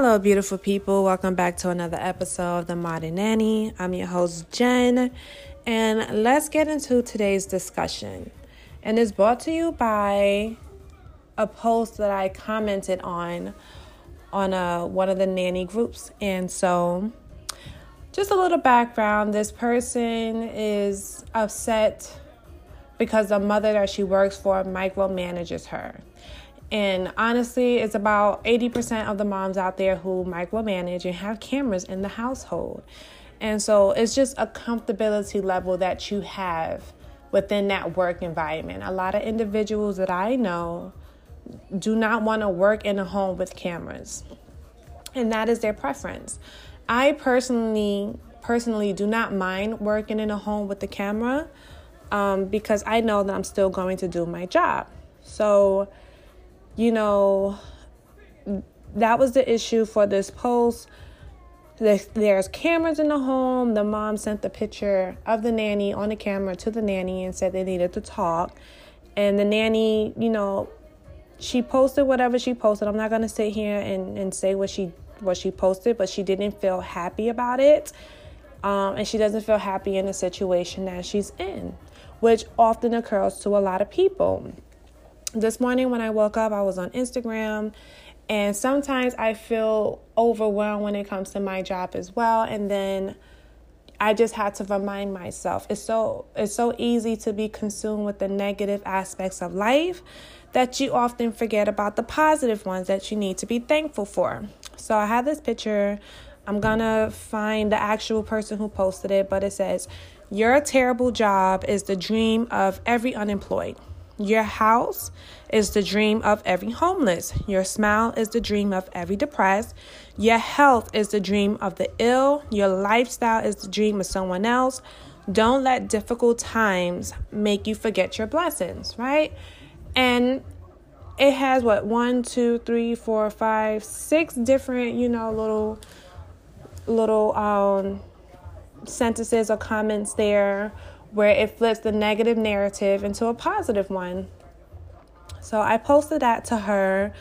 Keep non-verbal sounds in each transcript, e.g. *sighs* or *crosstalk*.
Hello, beautiful people. Welcome back to another episode of The Modern Nanny. I'm your host, Jen, and let's get into today's discussion. And it's brought to you by a post that I commented on on a, uh, one of the nanny groups. And so, just a little background this person is upset because the mother that she works for micromanages her. And honestly, it's about 80% of the moms out there who micromanage and have cameras in the household. And so it's just a comfortability level that you have within that work environment. A lot of individuals that I know do not want to work in a home with cameras. And that is their preference. I personally personally do not mind working in a home with the camera um, because I know that I'm still going to do my job. So you know, that was the issue for this post. There's cameras in the home. The mom sent the picture of the nanny on the camera to the nanny and said they needed to talk. And the nanny, you know, she posted whatever she posted. I'm not gonna sit here and, and say what she what she posted, but she didn't feel happy about it. Um, and she doesn't feel happy in the situation that she's in, which often occurs to a lot of people this morning when I woke up, I was on Instagram, and sometimes I feel overwhelmed when it comes to my job as well. And then I just had to remind myself it's so it's so easy to be consumed with the negative aspects of life that you often forget about the positive ones that you need to be thankful for. So I have this picture. I'm gonna find the actual person who posted it, but it says, Your terrible job is the dream of every unemployed. Your house is the dream of every homeless. Your smile is the dream of every depressed. Your health is the dream of the ill. Your lifestyle is the dream of someone else. Don't let difficult times make you forget your blessings, right? And it has what one, two, three, four, five, six different, you know, little little um sentences or comments there where it flips the negative narrative into a positive one. So I posted that to her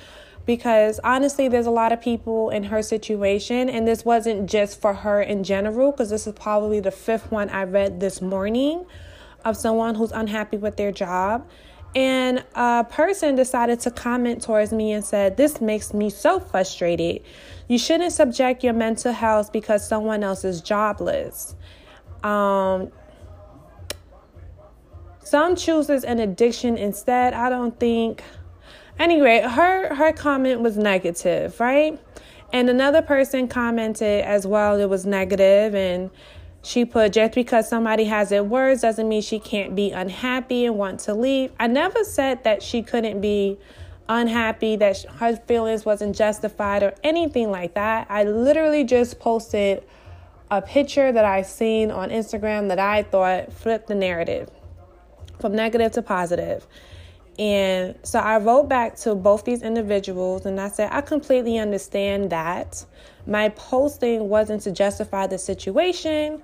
because honestly, there's a lot of people in her situation, and this wasn't just for her in general, because this is probably the fifth one I read this morning of someone who's unhappy with their job. And a person decided to comment towards me and said, This makes me so frustrated. You shouldn't subject your mental health because someone else is jobless. Um, some chooses an addiction instead. I don't think. Anyway, her her comment was negative, right? And another person commented as well. It was negative, and she put just because somebody has it worse doesn't mean she can't be unhappy and want to leave. I never said that she couldn't be unhappy, that her feelings wasn't justified or anything like that. I literally just posted a picture that I seen on Instagram that I thought flipped the narrative from negative to positive. And so I wrote back to both these individuals and I said, I completely understand that. My posting wasn't to justify the situation,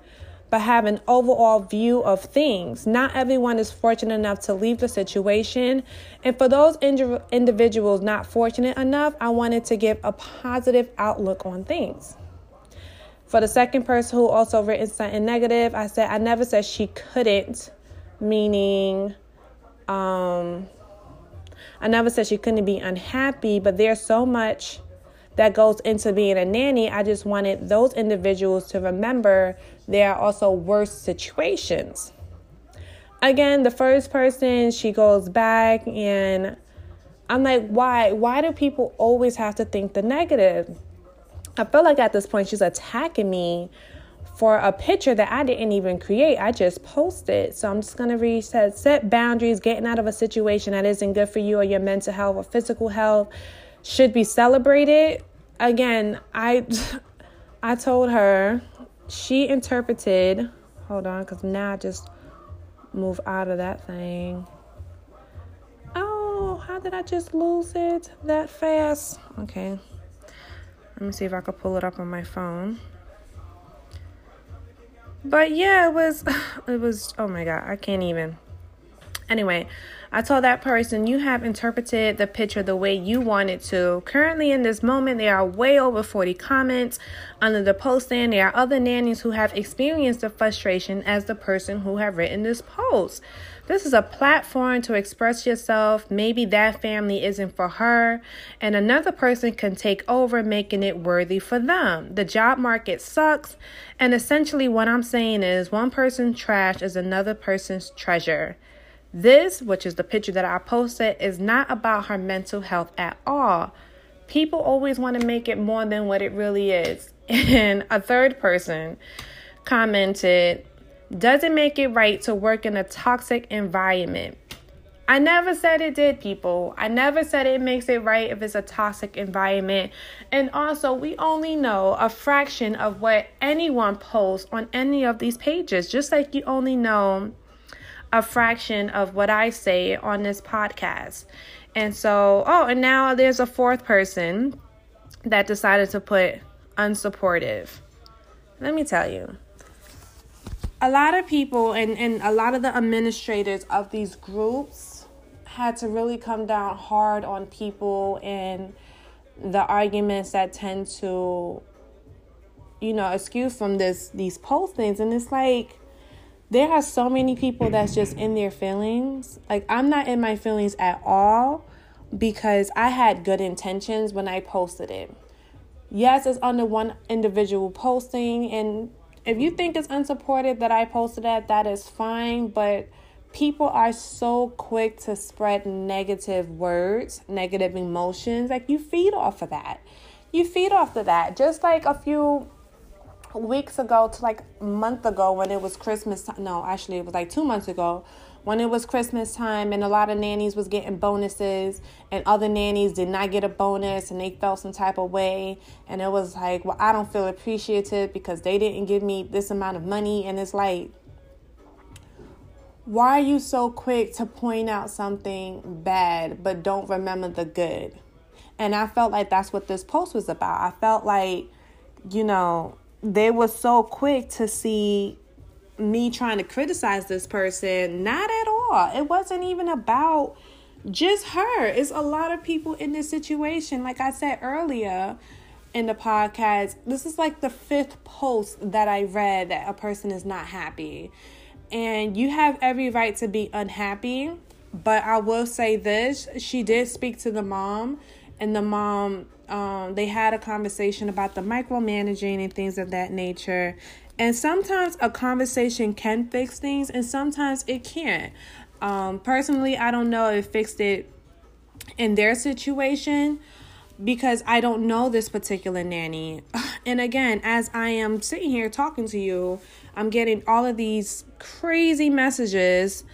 but have an overall view of things. Not everyone is fortunate enough to leave the situation. And for those indi- individuals not fortunate enough, I wanted to give a positive outlook on things. For the second person who also written something negative, I said, I never said she couldn't meaning um, I never said she couldn't be unhappy, but there's so much that goes into being a nanny. I just wanted those individuals to remember there are also worse situations. Again, the first person, she goes back and I'm like, why? Why do people always have to think the negative? I feel like at this point she's attacking me for a picture that I didn't even create. I just posted. So I'm just going to said set boundaries, getting out of a situation that isn't good for you or your mental health or physical health should be celebrated. Again, I *laughs* I told her she interpreted, hold on cuz now I just move out of that thing. Oh, how did I just lose it that fast? Okay. Let me see if I can pull it up on my phone. But yeah, it was *sighs* it was oh my god, I can't even. Anyway, I told that person, you have interpreted the picture the way you wanted to. Currently, in this moment, there are way over 40 comments under the post, and There are other nannies who have experienced the frustration as the person who have written this post. This is a platform to express yourself. Maybe that family isn't for her, and another person can take over, making it worthy for them. The job market sucks, and essentially, what I'm saying is one person's trash is another person's treasure. This, which is the picture that I posted, is not about her mental health at all. People always want to make it more than what it really is. *laughs* And a third person commented, doesn't make it right to work in a toxic environment. I never said it did, people. I never said it makes it right if it's a toxic environment. And also, we only know a fraction of what anyone posts on any of these pages, just like you only know a fraction of what I say on this podcast. And so, oh, and now there's a fourth person that decided to put unsupportive. Let me tell you a lot of people and, and a lot of the administrators of these groups had to really come down hard on people and the arguments that tend to you know excuse from this these postings and it's like there are so many people that's just in their feelings like i'm not in my feelings at all because i had good intentions when i posted it yes it's under one individual posting and if you think it's unsupported that I posted that, that is fine, but people are so quick to spread negative words, negative emotions. Like you feed off of that. You feed off of that. Just like a few weeks ago to like a month ago when it was Christmas. No, actually, it was like two months ago when it was Christmas time and a lot of nannies was getting bonuses and other nannies did not get a bonus and they felt some type of way and it was like, well, I don't feel appreciative because they didn't give me this amount of money and it's like why are you so quick to point out something bad but don't remember the good? And I felt like that's what this post was about. I felt like, you know, they were so quick to see me trying to criticize this person. Not at all. It wasn't even about just her. It's a lot of people in this situation. Like I said earlier in the podcast, this is like the fifth post that I read that a person is not happy. And you have every right to be unhappy. But I will say this she did speak to the mom, and the mom, um, they had a conversation about the micromanaging and things of that nature. And sometimes a conversation can fix things, and sometimes it can't. Um, personally, I don't know if it fixed it in their situation because I don't know this particular nanny. *sighs* And again, as I am sitting here talking to you, I'm getting all of these crazy messages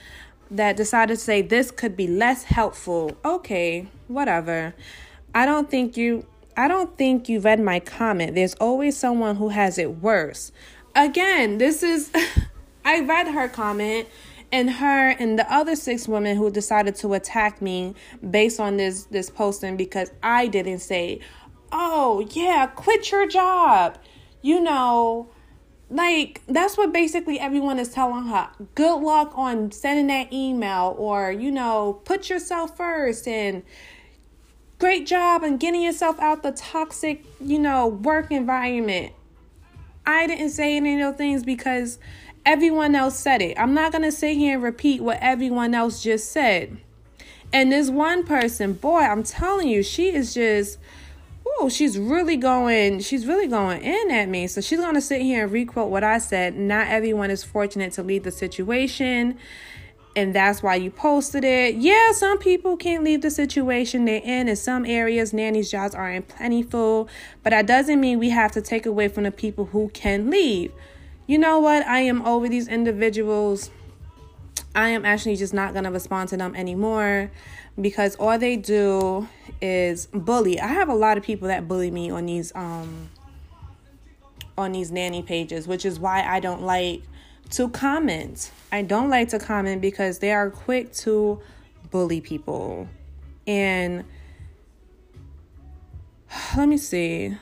that decided to say this could be less helpful. Okay, whatever. I don't think you I don't think you read my comment. There's always someone who has it worse again, this is *laughs* I read her comment and her and the other six women who decided to attack me based on this this posting because I didn't say, "Oh, yeah, quit your job." You know, like that's what basically everyone is telling her. Good luck on sending that email or, you know, put yourself first and great job on getting yourself out the toxic, you know, work environment. I didn't say any of those things because everyone else said it. I'm not going to sit here and repeat what everyone else just said. And this one person, boy, I'm telling you, she is just, oh, she's really going, she's really going in at me. So she's going to sit here and requote what I said. Not everyone is fortunate to lead the situation and that's why you posted it. Yeah, some people can't leave the situation they're in. In some areas, nannies' jobs aren't plentiful, but that doesn't mean we have to take away from the people who can leave. You know what? I am over these individuals. I am actually just not going to respond to them anymore because all they do is bully. I have a lot of people that bully me on these um on these nanny pages, which is why I don't like to comment. I don't like to comment because they are quick to bully people. And *sighs* let me see.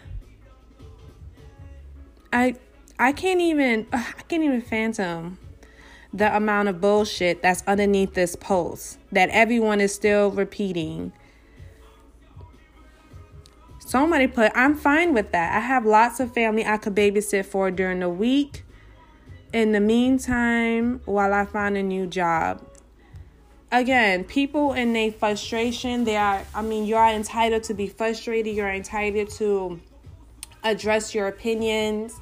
I I can't even *sighs* I can't even phantom the amount of bullshit that's underneath this post that everyone is still repeating. Somebody put, I'm fine with that. I have lots of family I could babysit for during the week. In the meantime, while I find a new job. Again, people in their frustration, they are, I mean, you are entitled to be frustrated. You're entitled to address your opinions.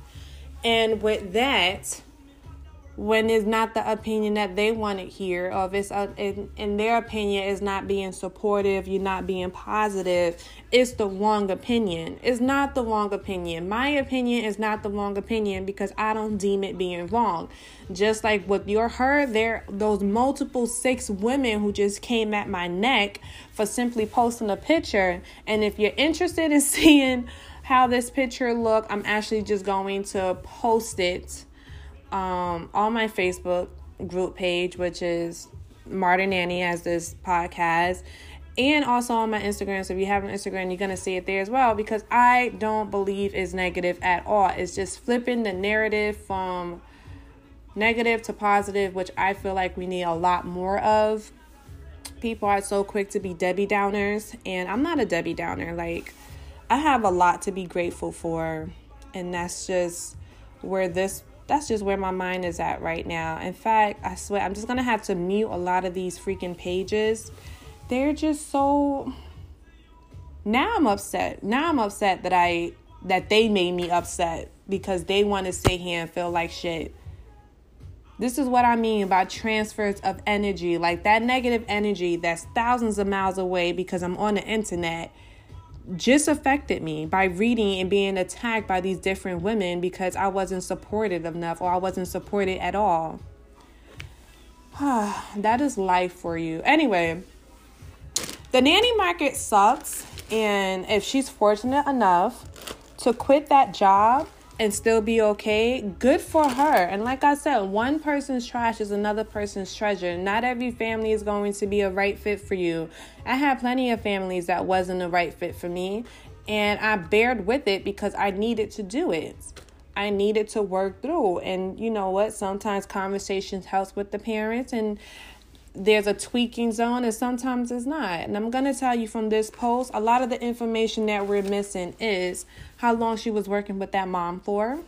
And with that, when it's not the opinion that they want to hear, or if it's uh, in, in their opinion is not being supportive, you're not being positive, it's the wrong opinion. It's not the wrong opinion. My opinion is not the wrong opinion because I don't deem it being wrong. Just like with your her, there those multiple six women who just came at my neck for simply posting a picture. And if you're interested in *laughs* seeing how this picture look, I'm actually just going to post it um, on my Facebook group page, which is Modern Nanny as this podcast, and also on my Instagram. So if you have an Instagram, you're gonna see it there as well because I don't believe it's negative at all. It's just flipping the narrative from negative to positive, which I feel like we need a lot more of. People are so quick to be Debbie Downers, and I'm not a Debbie Downer. Like, I have a lot to be grateful for, and that's just where this that's just where my mind is at right now. In fact, I swear I'm just gonna have to mute a lot of these freaking pages. They're just so now I'm upset. Now I'm upset that I that they made me upset because they want to sit here and feel like shit. This is what I mean by transfers of energy, like that negative energy that's thousands of miles away because I'm on the internet just affected me by reading and being attacked by these different women because I wasn't supported enough or I wasn't supported at all. *sighs* that is life for you. Anyway, the nanny market sucks, and if she's fortunate enough to quit that job and still be okay, good for her. And like I said, one person's trash is another person's treasure. Not every family is going to be a right fit for you. I had plenty of families that wasn't a right fit for me, and I bared with it because I needed to do it. I needed to work through. And you know what? Sometimes conversations helps with the parents and there's a tweaking zone and sometimes it's not. And I'm going to tell you from this post, a lot of the information that we're missing is how long she was working with that mom for.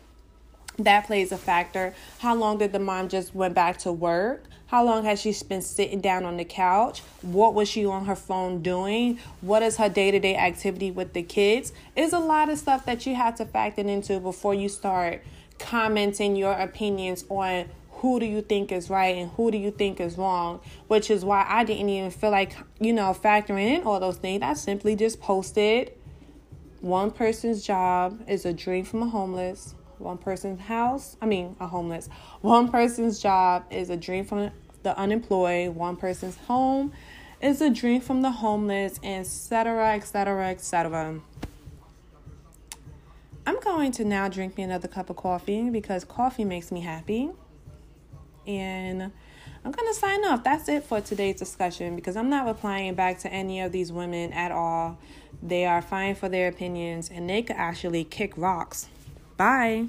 That plays a factor. How long did the mom just went back to work? How long has she been sitting down on the couch? What was she on her phone doing? What is her day to day activity with the kids? Is a lot of stuff that you have to factor into before you start commenting your opinions on who do you think is right and who do you think is wrong, which is why I didn't even feel like, you know, factoring in all those things. I simply just posted one person's job is a dream from a homeless, one person's house, I mean, a homeless, one person's job is a dream from the unemployed, one person's home is a dream from the homeless, etc., etc., etc. I'm going to now drink me another cup of coffee because coffee makes me happy and I'm going to sign off. That's it for today's discussion because I'm not replying back to any of these women at all. They are fine for their opinions and they could actually kick rocks. Bye.